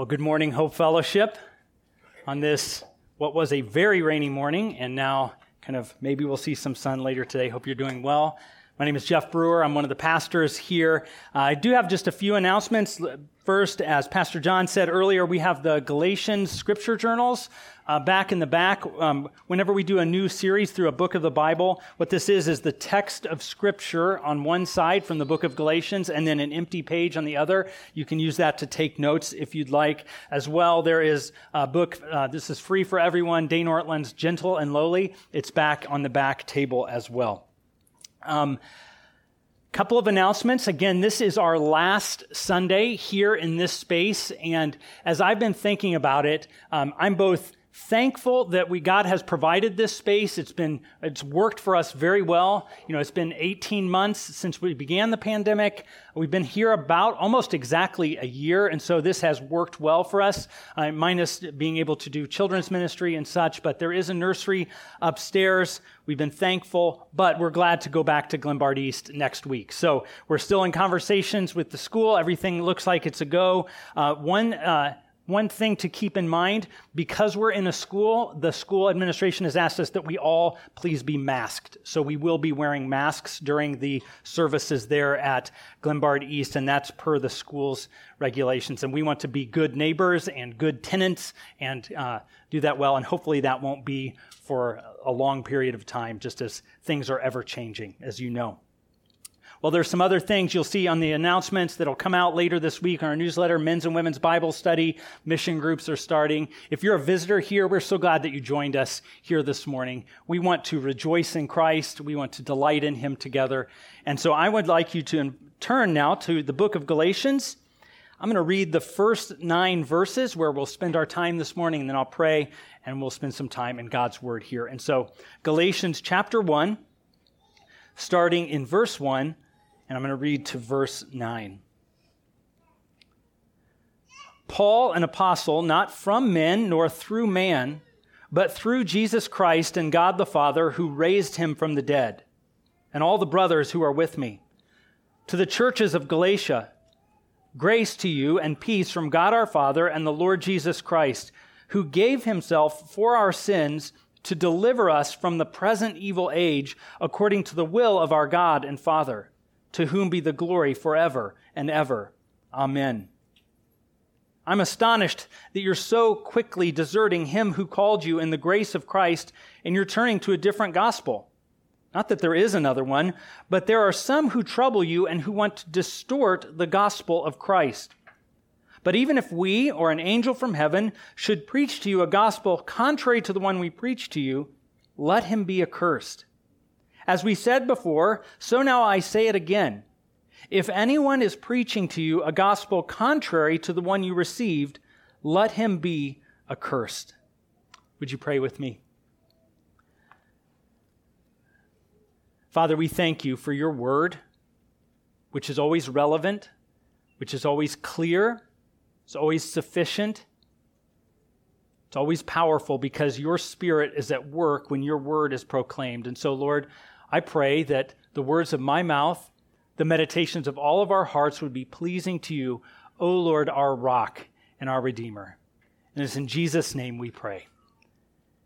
Well, good morning, Hope Fellowship, on this, what was a very rainy morning, and now kind of maybe we'll see some sun later today. Hope you're doing well. My name is Jeff Brewer. I'm one of the pastors here. Uh, I do have just a few announcements. First, as Pastor John said earlier, we have the Galatians scripture journals uh, back in the back. Um, whenever we do a new series through a book of the Bible, what this is is the text of scripture on one side from the book of Galatians and then an empty page on the other. You can use that to take notes if you'd like. As well, there is a book, uh, this is free for everyone, Dane Ortlund's Gentle and Lowly. It's back on the back table as well. Um, couple of announcements. Again, this is our last Sunday here in this space. And as I've been thinking about it, um, I'm both thankful that we God has provided this space. It's been it's worked for us very well. You know, it's been 18 months since we began the pandemic. We've been here about almost exactly a year, and so this has worked well for us. Uh, minus being able to do children's ministry and such, but there is a nursery upstairs. We've been thankful, but we're glad to go back to Glenbard East next week. So we're still in conversations with the school. Everything looks like it's a go. Uh, one. Uh, one thing to keep in mind because we're in a school, the school administration has asked us that we all please be masked. So we will be wearing masks during the services there at Glenbard East, and that's per the school's regulations. And we want to be good neighbors and good tenants and uh, do that well. And hopefully that won't be for a long period of time, just as things are ever changing, as you know. Well, there's some other things you'll see on the announcements that'll come out later this week on our newsletter. Men's and women's Bible study, mission groups are starting. If you're a visitor here, we're so glad that you joined us here this morning. We want to rejoice in Christ. We want to delight in Him together. And so I would like you to turn now to the book of Galatians. I'm going to read the first nine verses where we'll spend our time this morning, and then I'll pray and we'll spend some time in God's Word here. And so, Galatians chapter 1, starting in verse 1 and I'm going to read to verse 9. Paul, an apostle, not from men nor through man, but through Jesus Christ and God the Father who raised him from the dead, and all the brothers who are with me. To the churches of Galatia, grace to you and peace from God our Father and the Lord Jesus Christ, who gave himself for our sins to deliver us from the present evil age according to the will of our God and Father to whom be the glory forever and ever. Amen. I'm astonished that you're so quickly deserting him who called you in the grace of Christ and you're turning to a different gospel. Not that there is another one, but there are some who trouble you and who want to distort the gospel of Christ. But even if we or an angel from heaven should preach to you a gospel contrary to the one we preach to you, let him be accursed. As we said before, so now I say it again. If anyone is preaching to you a gospel contrary to the one you received, let him be accursed. Would you pray with me? Father, we thank you for your word, which is always relevant, which is always clear, it's always sufficient. It's always powerful because your spirit is at work when your word is proclaimed. And so, Lord, I pray that the words of my mouth, the meditations of all of our hearts would be pleasing to you, O Lord, our rock and our redeemer. And it's in Jesus' name we pray.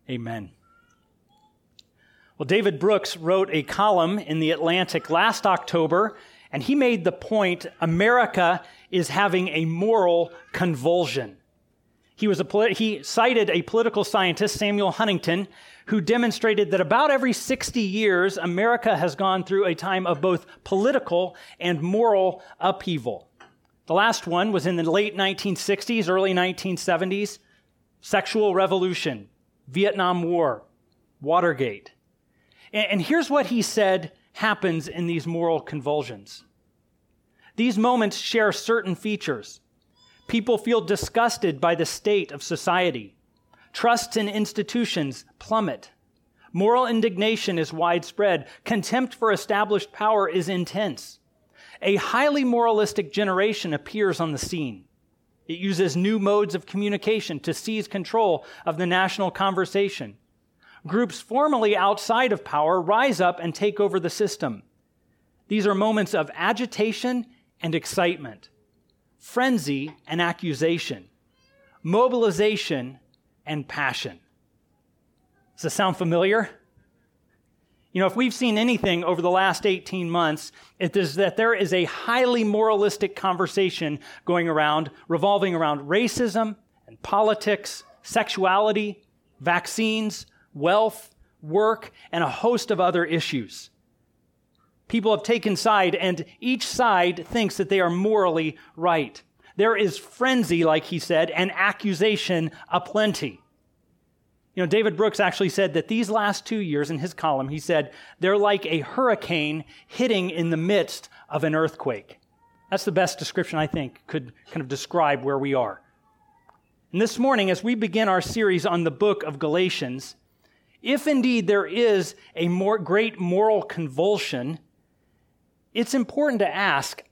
Amen. Well, David Brooks wrote a column in The Atlantic last October, and he made the point America is having a moral convulsion. He, was a, he cited a political scientist, Samuel Huntington, who demonstrated that about every 60 years, America has gone through a time of both political and moral upheaval. The last one was in the late 1960s, early 1970s sexual revolution, Vietnam War, Watergate. And here's what he said happens in these moral convulsions. These moments share certain features. People feel disgusted by the state of society. Trusts in institutions plummet. Moral indignation is widespread. Contempt for established power is intense. A highly moralistic generation appears on the scene. It uses new modes of communication to seize control of the national conversation. Groups formerly outside of power rise up and take over the system. These are moments of agitation and excitement, frenzy and accusation. mobilization, and passion. Does this sound familiar? You know, if we've seen anything over the last 18 months, it is that there is a highly moralistic conversation going around, revolving around racism and politics, sexuality, vaccines, wealth, work, and a host of other issues. People have taken side, and each side thinks that they are morally right. There is frenzy, like he said, and accusation aplenty. You know, David Brooks actually said that these last two years in his column, he said, they're like a hurricane hitting in the midst of an earthquake. That's the best description I think could kind of describe where we are. And this morning, as we begin our series on the book of Galatians, if indeed there is a more great moral convulsion, it's important to ask,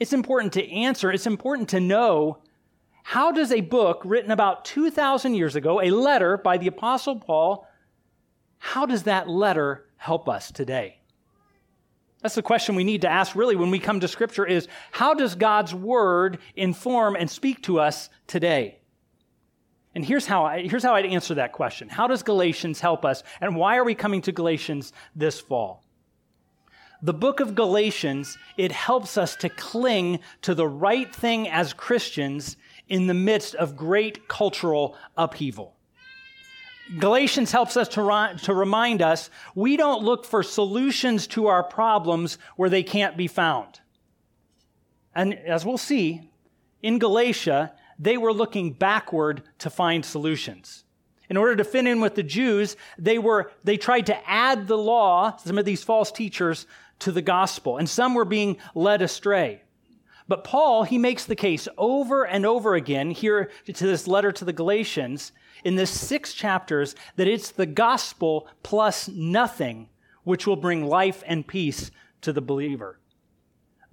it's important to answer, it's important to know how does a book written about 2,000 years ago, a letter by the Apostle Paul, how does that letter help us today? That's the question we need to ask really when we come to Scripture is how does God's Word inform and speak to us today? And here's how, I, here's how I'd answer that question. How does Galatians help us? And why are we coming to Galatians this fall? The book of Galatians, it helps us to cling to the right thing as Christians in the midst of great cultural upheaval. Galatians helps us to, ri- to remind us we don't look for solutions to our problems where they can't be found. And as we'll see, in Galatia, they were looking backward to find solutions. In order to fit in with the Jews, they were, they tried to add the law, some of these false teachers, to the gospel, and some were being led astray. But Paul, he makes the case over and over again here to this letter to the Galatians in this six chapters that it's the gospel plus nothing which will bring life and peace to the believer.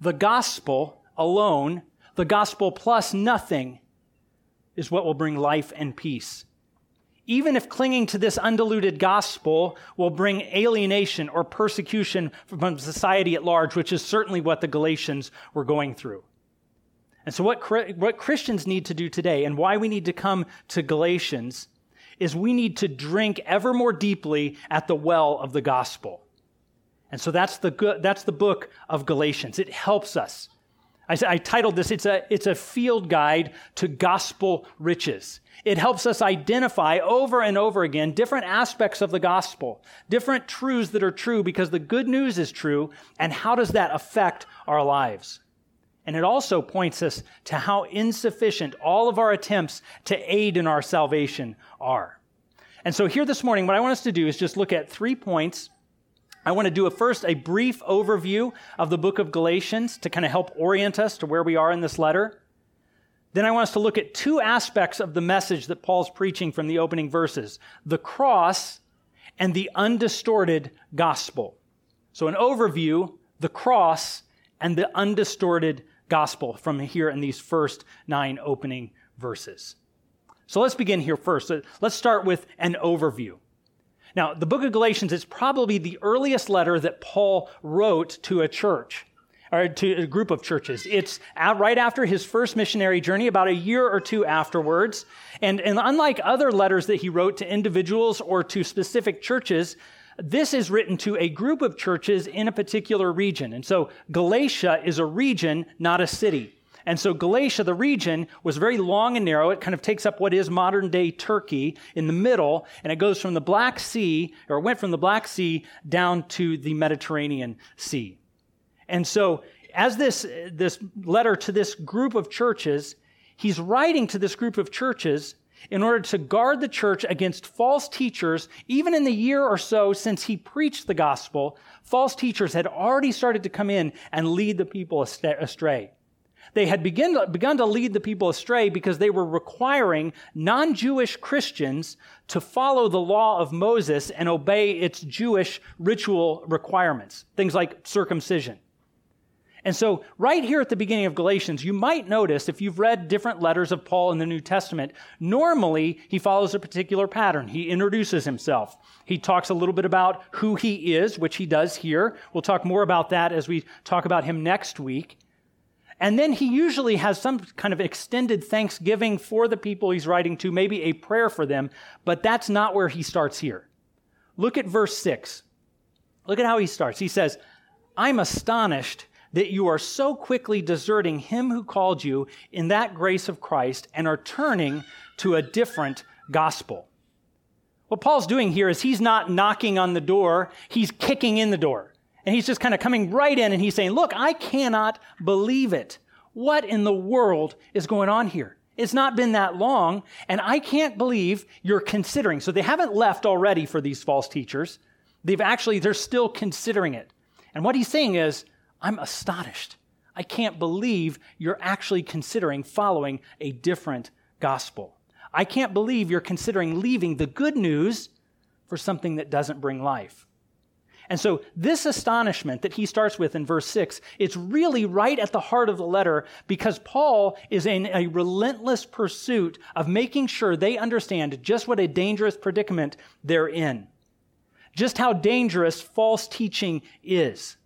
The gospel alone, the gospel plus nothing, is what will bring life and peace. Even if clinging to this undiluted gospel will bring alienation or persecution from society at large, which is certainly what the Galatians were going through. And so, what, what Christians need to do today, and why we need to come to Galatians, is we need to drink ever more deeply at the well of the gospel. And so that's the, that's the book of Galatians. It helps us. I, I titled this, it's a, it's a field guide to gospel riches. It helps us identify over and over again different aspects of the gospel, different truths that are true because the good news is true, and how does that affect our lives? And it also points us to how insufficient all of our attempts to aid in our salvation are. And so, here this morning, what I want us to do is just look at three points. I want to do a first a brief overview of the book of Galatians to kind of help orient us to where we are in this letter. Then I want us to look at two aspects of the message that Paul's preaching from the opening verses the cross and the undistorted gospel. So, an overview, the cross, and the undistorted gospel from here in these first nine opening verses. So let's begin here first. Let's start with an overview. Now, the book of Galatians is probably the earliest letter that Paul wrote to a church or to a group of churches. It's right after his first missionary journey, about a year or two afterwards. And, and unlike other letters that he wrote to individuals or to specific churches, this is written to a group of churches in a particular region. And so Galatia is a region, not a city. And so Galatia, the region, was very long and narrow. It kind of takes up what is modern day Turkey in the middle, and it goes from the Black Sea, or went from the Black Sea down to the Mediterranean Sea. And so, as this, this letter to this group of churches, he's writing to this group of churches in order to guard the church against false teachers, even in the year or so since he preached the gospel, false teachers had already started to come in and lead the people astray. They had begin, begun to lead the people astray because they were requiring non Jewish Christians to follow the law of Moses and obey its Jewish ritual requirements, things like circumcision. And so, right here at the beginning of Galatians, you might notice if you've read different letters of Paul in the New Testament, normally he follows a particular pattern. He introduces himself. He talks a little bit about who he is, which he does here. We'll talk more about that as we talk about him next week. And then he usually has some kind of extended thanksgiving for the people he's writing to, maybe a prayer for them, but that's not where he starts here. Look at verse 6. Look at how he starts. He says, I'm astonished that you are so quickly deserting him who called you in that grace of Christ and are turning to a different gospel. What Paul's doing here is he's not knocking on the door, he's kicking in the door. And he's just kind of coming right in and he's saying, Look, I cannot believe it. What in the world is going on here? It's not been that long, and I can't believe you're considering. So they haven't left already for these false teachers. They've actually, they're still considering it. And what he's saying is, I'm astonished. I can't believe you're actually considering following a different gospel. I can't believe you're considering leaving the good news for something that doesn't bring life. And so, this astonishment that he starts with in verse 6, it's really right at the heart of the letter because Paul is in a relentless pursuit of making sure they understand just what a dangerous predicament they're in, just how dangerous false teaching is.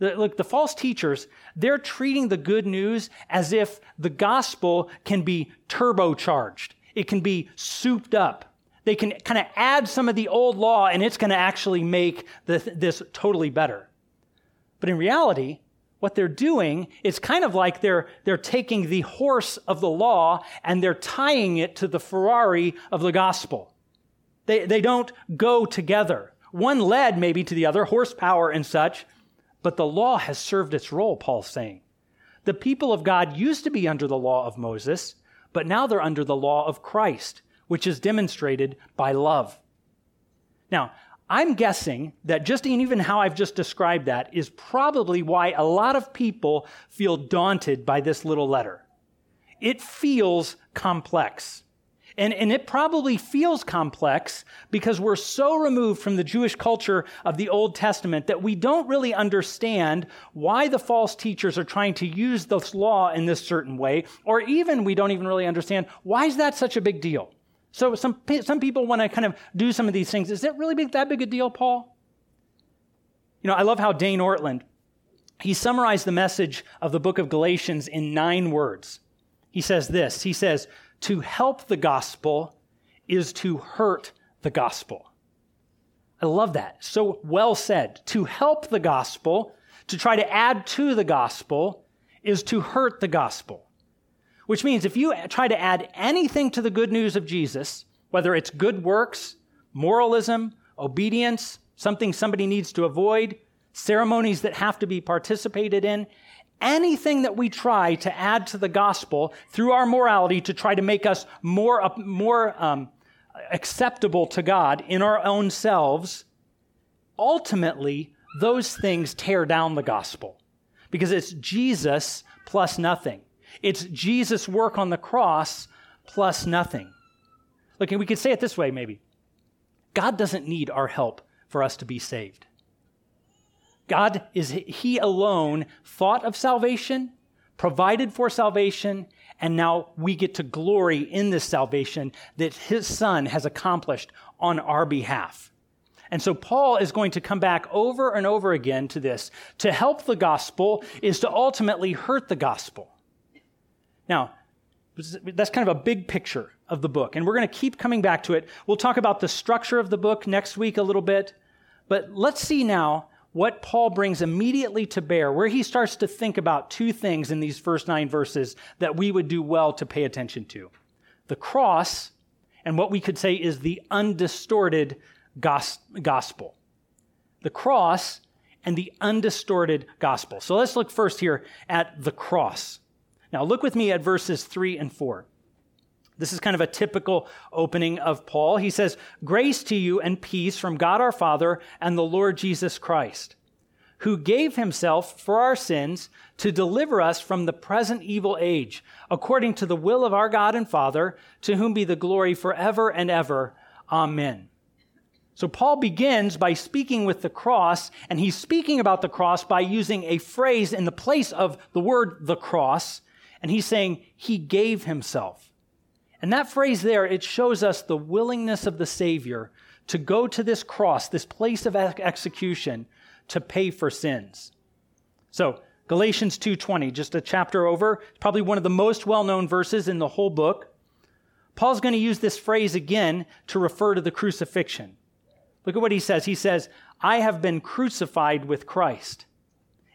Look, the false teachers, they're treating the good news as if the gospel can be turbocharged, it can be souped up. They can kind of add some of the old law and it's going to actually make this, this totally better. But in reality, what they're doing is kind of like they're, they're taking the horse of the law and they're tying it to the Ferrari of the gospel. They, they don't go together. One led maybe to the other, horsepower and such, but the law has served its role, Paul's saying. The people of God used to be under the law of Moses, but now they're under the law of Christ, which is demonstrated by love. Now, I'm guessing that just even how I've just described that is probably why a lot of people feel daunted by this little letter. It feels complex. And, and it probably feels complex because we're so removed from the Jewish culture of the Old Testament that we don't really understand why the false teachers are trying to use this law in this certain way, or even we don't even really understand why is that such a big deal. So some, some people want to kind of do some of these things. Is it really that big a deal, Paul? You know, I love how Dane Ortlund, he summarized the message of the book of Galatians in nine words. He says this, he says, to help the gospel is to hurt the gospel. I love that. So well said. To help the gospel, to try to add to the gospel, is to hurt the gospel. Which means if you try to add anything to the good news of Jesus, whether it's good works, moralism, obedience, something somebody needs to avoid, ceremonies that have to be participated in, anything that we try to add to the gospel through our morality to try to make us more, more um, acceptable to God in our own selves, ultimately, those things tear down the gospel because it's Jesus plus nothing. It's Jesus' work on the cross plus nothing. Look, and we could say it this way maybe God doesn't need our help for us to be saved. God is He alone thought of salvation, provided for salvation, and now we get to glory in this salvation that His Son has accomplished on our behalf. And so Paul is going to come back over and over again to this. To help the gospel is to ultimately hurt the gospel. Now, that's kind of a big picture of the book, and we're going to keep coming back to it. We'll talk about the structure of the book next week a little bit, but let's see now what Paul brings immediately to bear, where he starts to think about two things in these first nine verses that we would do well to pay attention to the cross, and what we could say is the undistorted gospel. The cross and the undistorted gospel. So let's look first here at the cross. Now, look with me at verses 3 and 4. This is kind of a typical opening of Paul. He says, Grace to you and peace from God our Father and the Lord Jesus Christ, who gave himself for our sins to deliver us from the present evil age, according to the will of our God and Father, to whom be the glory forever and ever. Amen. So Paul begins by speaking with the cross, and he's speaking about the cross by using a phrase in the place of the word the cross, and he's saying, He gave himself. And that phrase there, it shows us the willingness of the Savior to go to this cross, this place of execution, to pay for sins. So, Galatians 2:20, just a chapter over, probably one of the most well-known verses in the whole book. Paul's going to use this phrase again to refer to the crucifixion. Look at what he says. He says, "I have been crucified with Christ.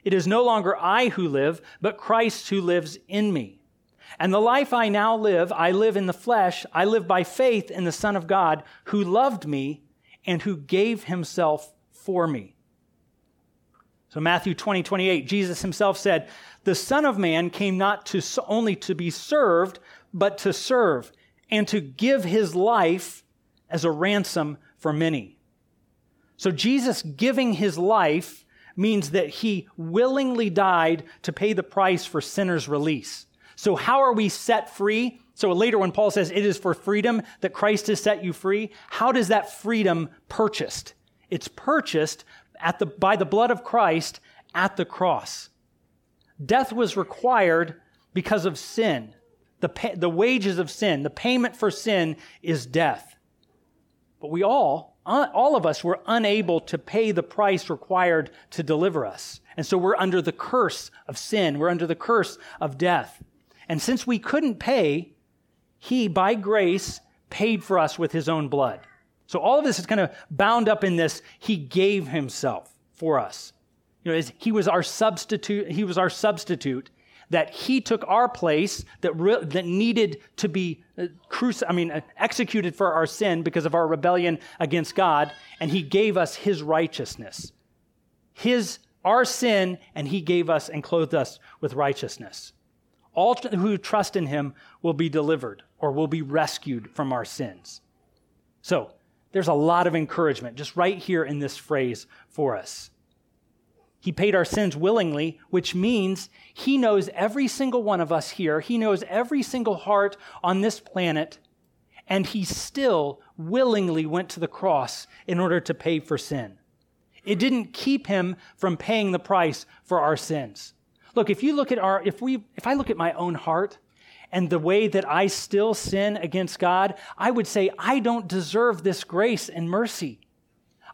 It is no longer I who live, but Christ who lives in me. And the life I now live, I live in the flesh. I live by faith in the Son of God who loved me and who gave himself for me." So Matthew 20, 28, Jesus himself said, The Son of Man came not to only to be served, but to serve, and to give his life as a ransom for many. So Jesus giving his life means that he willingly died to pay the price for sinners' release. So how are we set free? So later when Paul says it is for freedom that Christ has set you free, how does that freedom purchased? It's purchased at the, by the blood of Christ at the cross. Death was required because of sin. The, pay, the wages of sin, the payment for sin is death. But we all, all of us, were unable to pay the price required to deliver us. And so we're under the curse of sin. We're under the curse of death. And since we couldn't pay, he, by grace, paid for us with his own blood. So all of this is kind of bound up in this. He gave himself for us. You know, he was our substitute. He was our substitute that he took our place that, re- that needed to be uh, cruci- I mean, uh, executed for our sin because of our rebellion against God, and he gave us his righteousness. His, our sin, and he gave us and clothed us with righteousness. All who trust in him will be delivered or will be rescued from our sins. So, there's a lot of encouragement just right here in this phrase for us. He paid our sins willingly, which means he knows every single one of us here. He knows every single heart on this planet, and he still willingly went to the cross in order to pay for sin. It didn't keep him from paying the price for our sins. Look, if you look at our, if we, if I look at my own heart, and the way that I still sin against God, I would say, I don't deserve this grace and mercy.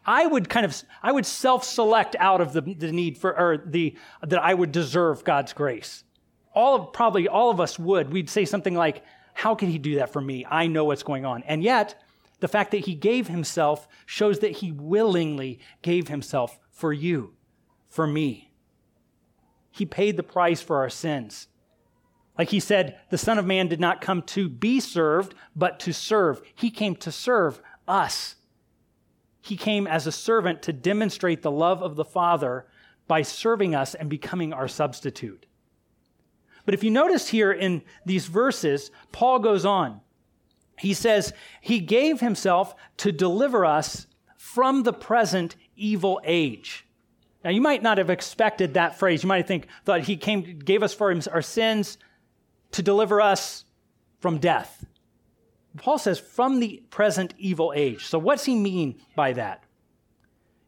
I would kind of, I would self-select out of the, the need for, or the, that I would deserve God's grace. All of, probably all of us would. We'd say something like, how can he do that for me? I know what's going on. And yet, the fact that he gave himself shows that he willingly gave himself for you, for me. He paid the price for our sins. Like he said, the Son of Man did not come to be served, but to serve. He came to serve us. He came as a servant to demonstrate the love of the Father by serving us and becoming our substitute. But if you notice here in these verses, Paul goes on. He says, He gave Himself to deliver us from the present evil age. Now, you might not have expected that phrase. You might think, thought He came, gave us for our sins to deliver us from death. Paul says from the present evil age. So what's he mean by that?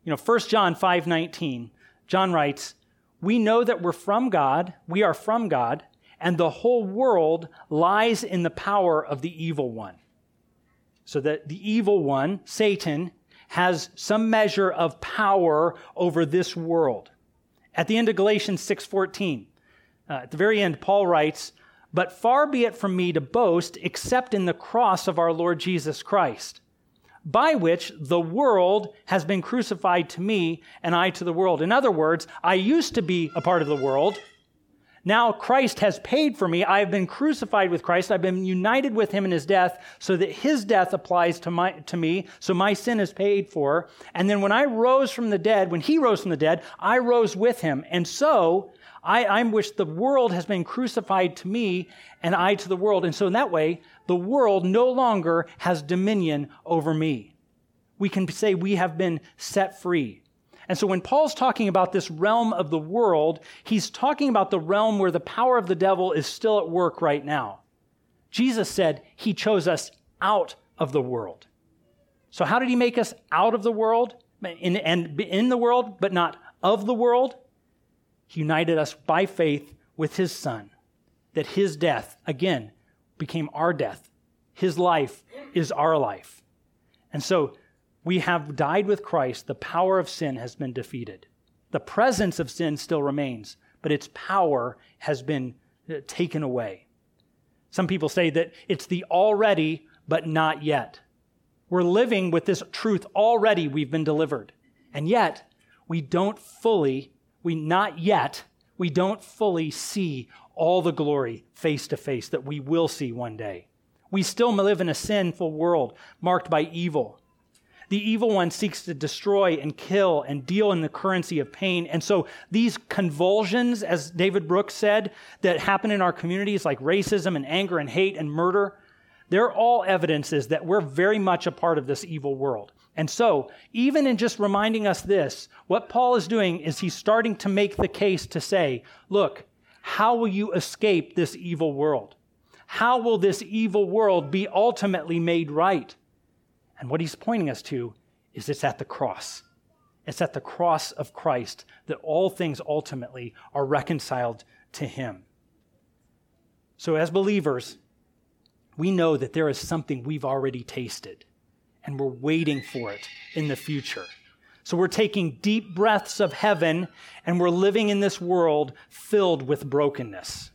You know, 1 John 5:19, John writes, "We know that we're from God, we are from God, and the whole world lies in the power of the evil one." So that the evil one, Satan, has some measure of power over this world. At the end of Galatians 6:14, uh, at the very end Paul writes, but far be it from me to boast except in the cross of our Lord Jesus Christ, by which the world has been crucified to me and I to the world. In other words, I used to be a part of the world. Now Christ has paid for me. I have been crucified with Christ. I've been united with him in his death so that his death applies to, my, to me. So my sin is paid for. And then when I rose from the dead, when he rose from the dead, I rose with him. And so I, I wish the world has been crucified to me and I to the world. And so in that way, the world no longer has dominion over me. We can say we have been set free. And so when Paul's talking about this realm of the world, he's talking about the realm where the power of the devil is still at work right now. Jesus said he chose us out of the world. So how did he make us out of the world in, and in the world, but not of the world? He united us by faith with his son, that his death, again, became our death. His life is our life. And so we have died with Christ. The power of sin has been defeated. The presence of sin still remains, but its power has been uh, taken away. Some people say that it's the already, but not yet. We're living with this truth already, we've been delivered. And yet, we don't fully, we not yet, we don't fully see all the glory face to face that we will see one day. We still live in a sinful world marked by evil. The evil one seeks to destroy and kill and deal in the currency of pain. And so these convulsions, as David Brooks said, that happen in our communities like racism and anger and hate and murder, they're all evidences that we're very much a part of this evil world. And so, even in just reminding us this, what Paul is doing is he's starting to make the case to say, look, how will you escape this evil world? How will this evil world be ultimately made right? And what he's pointing us to is it's at the cross. It's at the cross of Christ that all things ultimately are reconciled to him. So, as believers, we know that there is something we've already tasted and we're waiting for it in the future. So, we're taking deep breaths of heaven and we're living in this world filled with brokenness.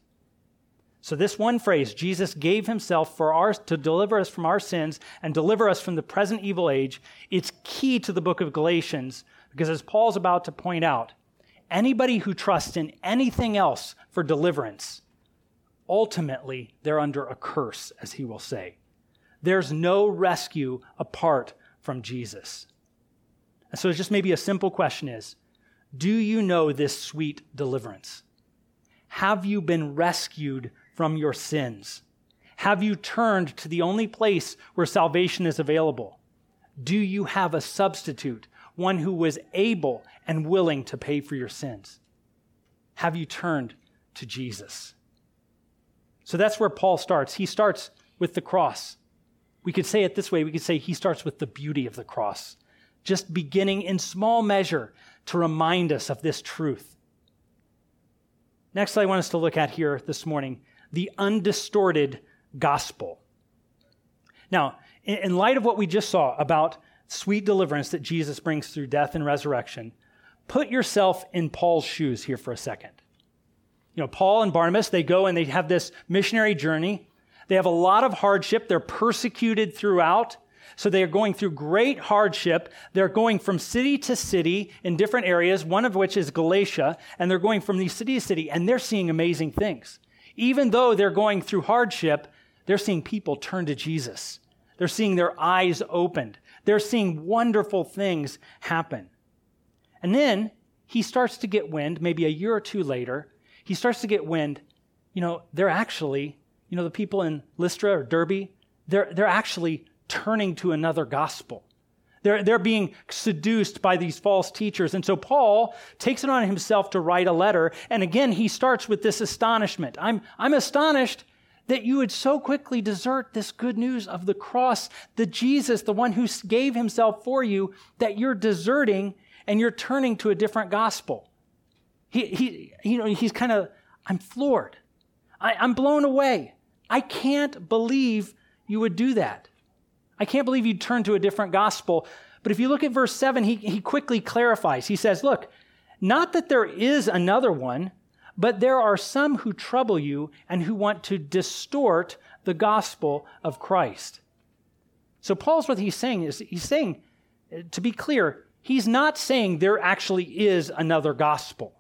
So, this one phrase, Jesus gave himself for our, to deliver us from our sins and deliver us from the present evil age, it's key to the book of Galatians because, as Paul's about to point out, anybody who trusts in anything else for deliverance, ultimately they're under a curse, as he will say. There's no rescue apart from Jesus. And so, just maybe a simple question is Do you know this sweet deliverance? Have you been rescued from your sins? Have you turned to the only place where salvation is available? Do you have a substitute, one who was able and willing to pay for your sins? Have you turned to Jesus? So that's where Paul starts. He starts with the cross. We could say it this way we could say he starts with the beauty of the cross, just beginning in small measure to remind us of this truth. Next, I want us to look at here this morning the undistorted gospel. Now, in light of what we just saw about sweet deliverance that Jesus brings through death and resurrection, put yourself in Paul's shoes here for a second. You know, Paul and Barnabas, they go and they have this missionary journey. They have a lot of hardship. They're persecuted throughout. So they are going through great hardship. They're going from city to city in different areas, one of which is Galatia, and they're going from city to city, and they're seeing amazing things. Even though they're going through hardship, they're seeing people turn to Jesus. They're seeing their eyes opened. They're seeing wonderful things happen. And then he starts to get wind, maybe a year or two later, he starts to get wind, you know, they're actually, you know, the people in Lystra or Derbe, they're, they're actually turning to another gospel. They're, they're being seduced by these false teachers. And so Paul takes it on himself to write a letter. And again, he starts with this astonishment. I'm, I'm astonished that you would so quickly desert this good news of the cross, the Jesus, the one who gave himself for you, that you're deserting and you're turning to a different gospel. He, he, you know, he's kind of, I'm floored. I, I'm blown away. I can't believe you would do that. I can't believe you turned to a different gospel. But if you look at verse 7, he, he quickly clarifies. He says, Look, not that there is another one, but there are some who trouble you and who want to distort the gospel of Christ. So, Paul's what he's saying is he's saying, to be clear, he's not saying there actually is another gospel.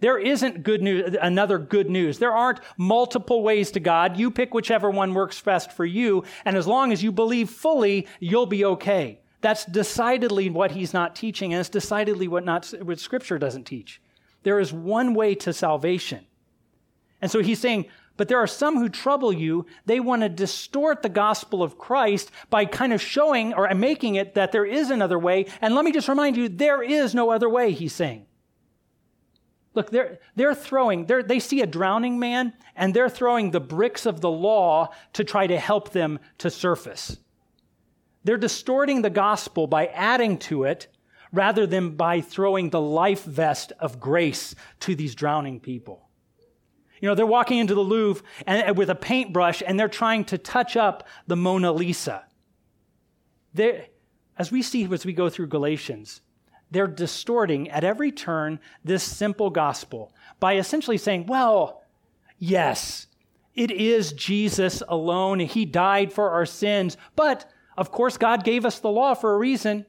There isn't good news, another good news. There aren't multiple ways to God. You pick whichever one works best for you. And as long as you believe fully, you'll be okay. That's decidedly what he's not teaching, and it's decidedly what, not, what Scripture doesn't teach. There is one way to salvation. And so he's saying, but there are some who trouble you. They want to distort the gospel of Christ by kind of showing or making it that there is another way. And let me just remind you, there is no other way, he's saying. Look, they're, they're throwing, they're, they see a drowning man, and they're throwing the bricks of the law to try to help them to surface. They're distorting the gospel by adding to it rather than by throwing the life vest of grace to these drowning people. You know, they're walking into the Louvre and, with a paintbrush and they're trying to touch up the Mona Lisa. They're, as we see as we go through Galatians, they're distorting at every turn this simple gospel by essentially saying, well, yes, it is Jesus alone. He died for our sins. But of course, God gave us the law for a reason.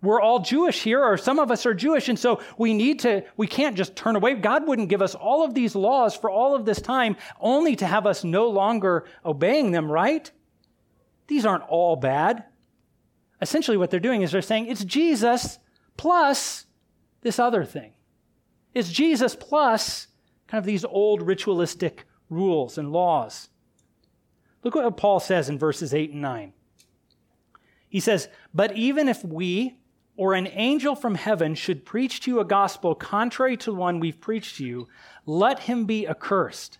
We're all Jewish here, or some of us are Jewish, and so we need to, we can't just turn away. God wouldn't give us all of these laws for all of this time only to have us no longer obeying them, right? These aren't all bad. Essentially, what they're doing is they're saying it's Jesus plus this other thing. It's Jesus plus kind of these old ritualistic rules and laws. Look what Paul says in verses 8 and 9. He says, But even if we or an angel from heaven should preach to you a gospel contrary to the one we've preached to you, let him be accursed.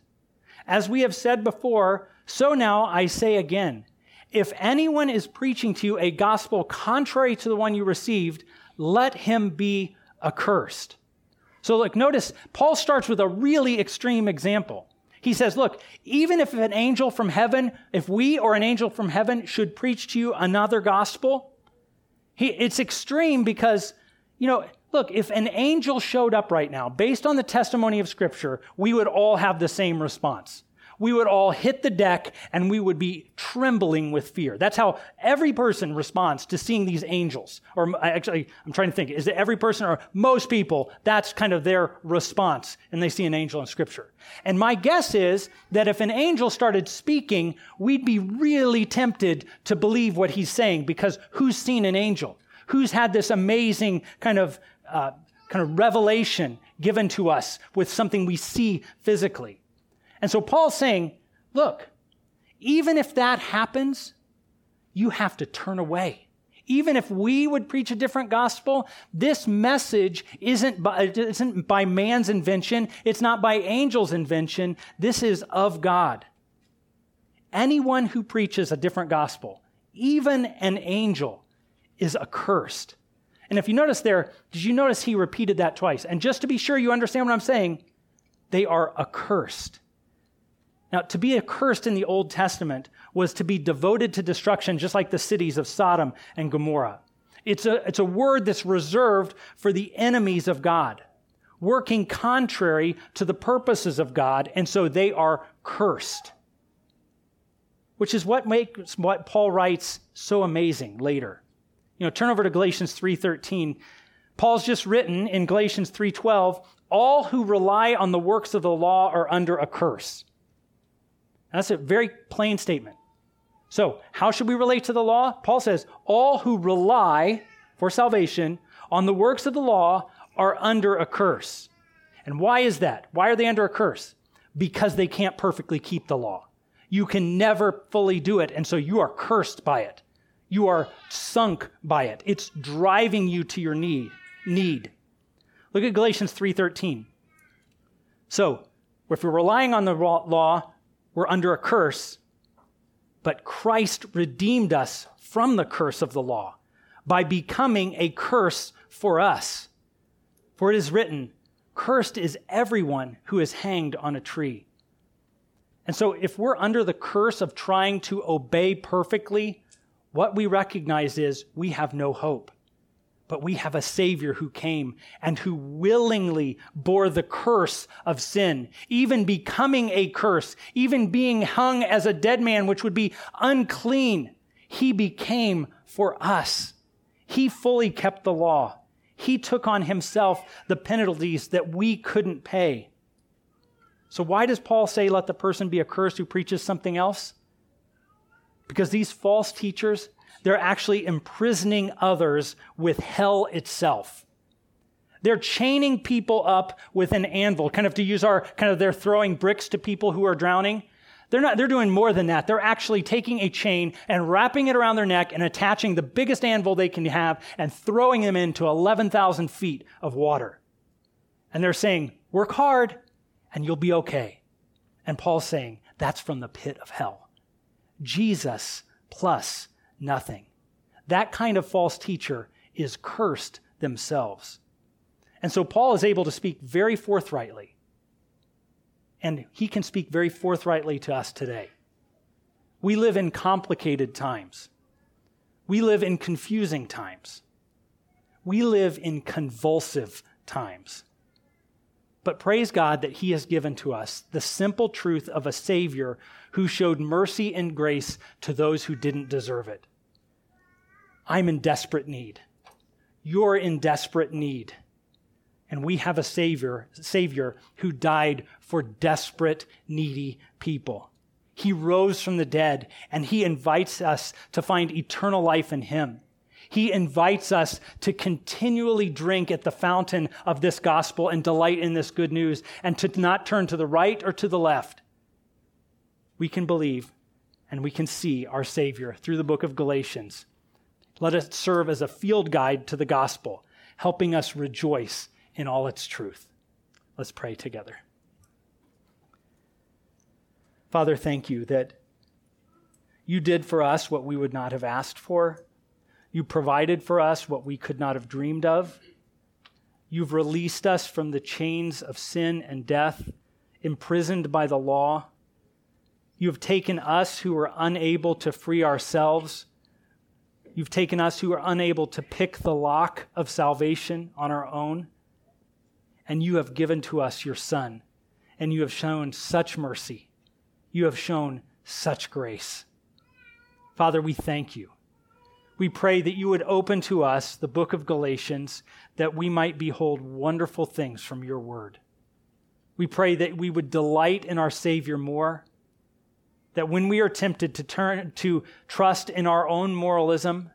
As we have said before, so now I say again if anyone is preaching to you a gospel contrary to the one you received, let him be accursed. So, look, notice Paul starts with a really extreme example. He says, Look, even if an angel from heaven, if we or an angel from heaven should preach to you another gospel, he, it's extreme because, you know, look, if an angel showed up right now, based on the testimony of Scripture, we would all have the same response we would all hit the deck and we would be trembling with fear. That's how every person responds to seeing these angels. Or actually, I'm trying to think, is it every person or most people? That's kind of their response and they see an angel in scripture. And my guess is that if an angel started speaking, we'd be really tempted to believe what he's saying because who's seen an angel? Who's had this amazing kind of, uh, kind of revelation given to us with something we see physically? And so Paul's saying, look, even if that happens, you have to turn away. Even if we would preach a different gospel, this message isn't by, isn't by man's invention. It's not by angels' invention. This is of God. Anyone who preaches a different gospel, even an angel, is accursed. And if you notice there, did you notice he repeated that twice? And just to be sure you understand what I'm saying, they are accursed. Now, to be accursed in the Old Testament was to be devoted to destruction, just like the cities of Sodom and Gomorrah. It's a, it's a word that's reserved for the enemies of God, working contrary to the purposes of God, and so they are cursed. Which is what makes what Paul writes so amazing later. You know, turn over to Galatians 3:13. Paul's just written in Galatians 3:12, all who rely on the works of the law are under a curse. That's a very plain statement. So, how should we relate to the law? Paul says, All who rely for salvation on the works of the law are under a curse. And why is that? Why are they under a curse? Because they can't perfectly keep the law. You can never fully do it, and so you are cursed by it. You are sunk by it. It's driving you to your need. Need. Look at Galatians 3:13. So, if we're relying on the law, we're under a curse, but Christ redeemed us from the curse of the law by becoming a curse for us. For it is written, Cursed is everyone who is hanged on a tree. And so, if we're under the curse of trying to obey perfectly, what we recognize is we have no hope. But we have a Savior who came and who willingly bore the curse of sin, even becoming a curse, even being hung as a dead man, which would be unclean. He became for us. He fully kept the law. He took on himself the penalties that we couldn't pay. So, why does Paul say, let the person be accursed who preaches something else? Because these false teachers they're actually imprisoning others with hell itself. They're chaining people up with an anvil, kind of to use our kind of they're throwing bricks to people who are drowning. They're not, they're doing more than that. They're actually taking a chain and wrapping it around their neck and attaching the biggest anvil they can have and throwing them into 11,000 feet of water. And they're saying, work hard and you'll be okay. And Paul's saying, that's from the pit of hell. Jesus plus nothing. That kind of false teacher is cursed themselves. And so Paul is able to speak very forthrightly. And he can speak very forthrightly to us today. We live in complicated times. We live in confusing times. We live in convulsive times. But praise God that He has given to us the simple truth of a Savior who showed mercy and grace to those who didn't deserve it. I'm in desperate need. You're in desperate need. And we have a Savior, Savior who died for desperate, needy people. He rose from the dead and he invites us to find eternal life in him. He invites us to continually drink at the fountain of this gospel and delight in this good news and to not turn to the right or to the left. We can believe and we can see our Savior through the book of Galatians. Let it serve as a field guide to the gospel, helping us rejoice in all its truth. Let's pray together. Father, thank you that you did for us what we would not have asked for. You provided for us what we could not have dreamed of. You've released us from the chains of sin and death, imprisoned by the law. You have taken us who are unable to free ourselves. You've taken us who are unable to pick the lock of salvation on our own. And you have given to us your Son. And you have shown such mercy. You have shown such grace. Father, we thank you we pray that you would open to us the book of Galatians that we might behold wonderful things from your word. We pray that we would delight in our Savior more, that when we are tempted to turn to trust in our own moralism,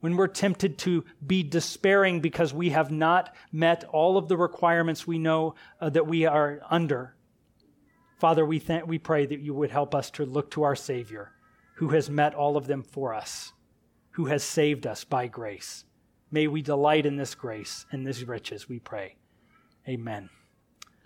when we're tempted to be despairing because we have not met all of the requirements we know uh, that we are under, Father, we, th- we pray that you would help us to look to our Savior who has met all of them for us who has saved us by grace. May we delight in this grace and this riches, we pray. Amen.